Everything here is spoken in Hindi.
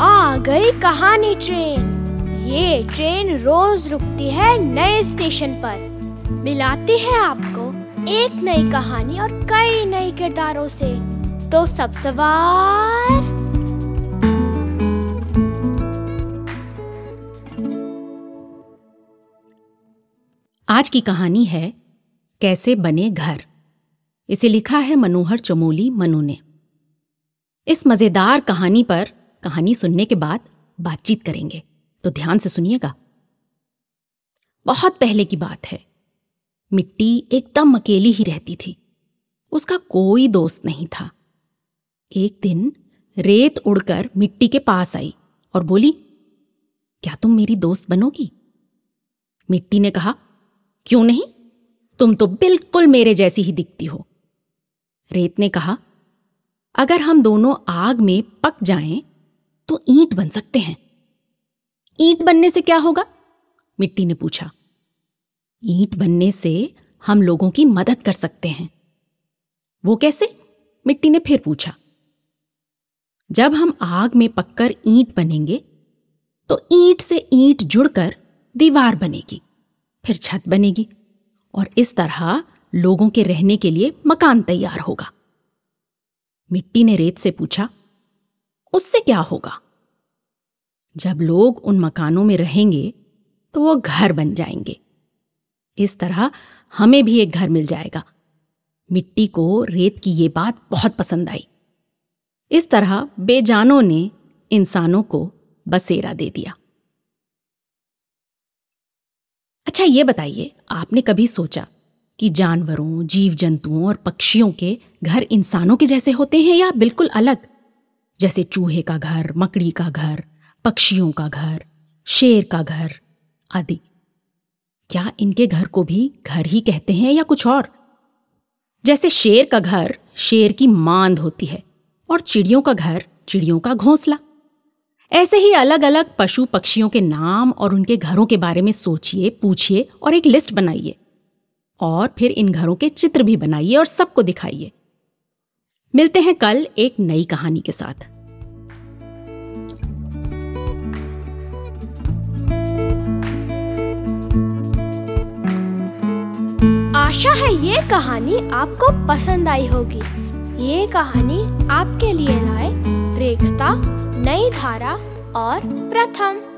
पुरानी ट्रेन। ये ट्रेन रोज रुकती है नए स्टेशन पर। मिलाती है आपको एक नई कहानी और कई नए किरदारों से। तो सब सवार। आज की कहानी है, कैसे बने घर? इसे लिखा है मनोहर चमोली मनु ने। इस मज़ेदार कहानी पर कहानी सुनने के बाद बातचीत करेंगे। तो ध्यान से सुनिएगा। बहुत पहले की बात है। मिट्टी एकदम अकेली ही रहती थी। उसका कोई दोस्त नहीं था। एक दिन रेत उड़कर मिट्टी के पास आई और बोली, क्या तुम मेरी दोस्त बनोगी? मिट्टी ने कहा, क्यों नहीं? तुम तो बिल्कुल मेरे जैसी ही दिखती हो। रेत ने कहा, अगर हम दोनों आग में पक जाएँ तो ईंट बन सकते हैं। ईंट बनने से क्या होगा? मिट्टी ने पूछा। ईंट बनने से हम लोगों की मदद कर सकते हैं। वो कैसे? मिट्टी ने फिर पूछा। जब हम आग में पककर ईंट बनेंगे तो ईंट से ईंट जुड़कर दीवार बनेगी, फिर छत बनेगी, और इस तरह लोगों के रहने के लिए मकान तैयार होगा। मिट्टी ने रेत से पूछा उससे क्या होगा? जब लोग उन मकानों में रहेंगे तो वो घर बन जाएँगे। इस तरह हमें भी एक घर मिल जाएगा। मिट्टी को रेत की ये बात बहुत पसंद आई। इस तरह बेजानों ने इंसानों को बसेरा दे दिया। अच्छा ये बताइए, आपने कभी सोचा कि जानवरों जीव जंतुओं और पक्षियों के घर इंसानों के जैसे होते हैं या बिल्कुल अलग? जैसे चूहे का घर, मकड़ी का घर, पक्षियों का घर, शेर का घर आदि। क्या इनके घर को भी घर ही कहते हैं या कुछ और? जैसे शेर का घर, शेर की मांद होती है और चिड़ियों का घर, चिड़ियों का घोंसला। ऐसे ही अलग अलग पशु पक्षियों के नाम और उनके घरों के बारे में सोचिए, पूछिए और एक लिस्ट बनाइए। और फिर इन घरों के चित्र भी बनाइए और सबको दिखाइए। मिलते हैं कल एक नई कहानी के साथ। आशा है ये कहानी आपको पसंद आई होगी। ये कहानी आपके लिए लाए रेखता, नई धारा और प्रथम।